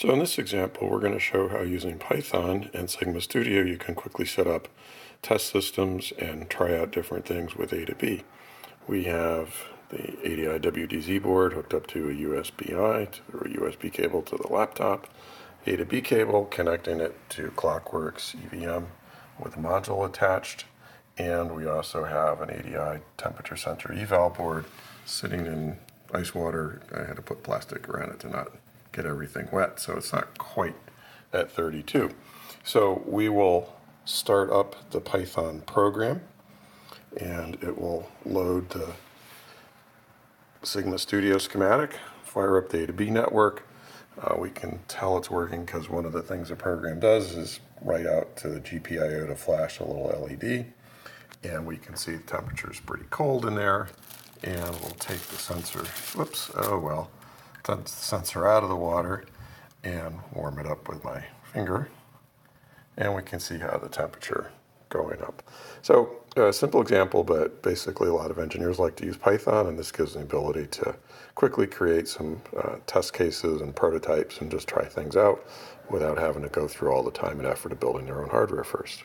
So in this example, we're going to show how using Python and Sigma Studio, you can quickly set up test systems and try out different things with A2B. We have the ADI WDZ board hooked up to a USB-I, through a USB cable to the laptop, A2B cable connecting it to Clockworks EVM with a module attached, and we also have an ADI temperature sensor eval board sitting in ice water. I had to put plastic around it to not get everything wet, so it's not quite at 32. So we will start up the Python program and it will load the Sigma Studio schematic, fire up the A2B network. Uh, we can tell it's working because one of the things the program does is write out to the GPIO to flash a little LED. And we can see the temperature is pretty cold in there. And we'll take the sensor, whoops, oh well, sensor out of the water and warm it up with my finger. And we can see how the temperature going up. So a simple example, but basically a lot of engineers like to use Python, and this gives the ability to quickly create some uh, test cases and prototypes and just try things out without having to go through all the time and effort of building their own hardware first.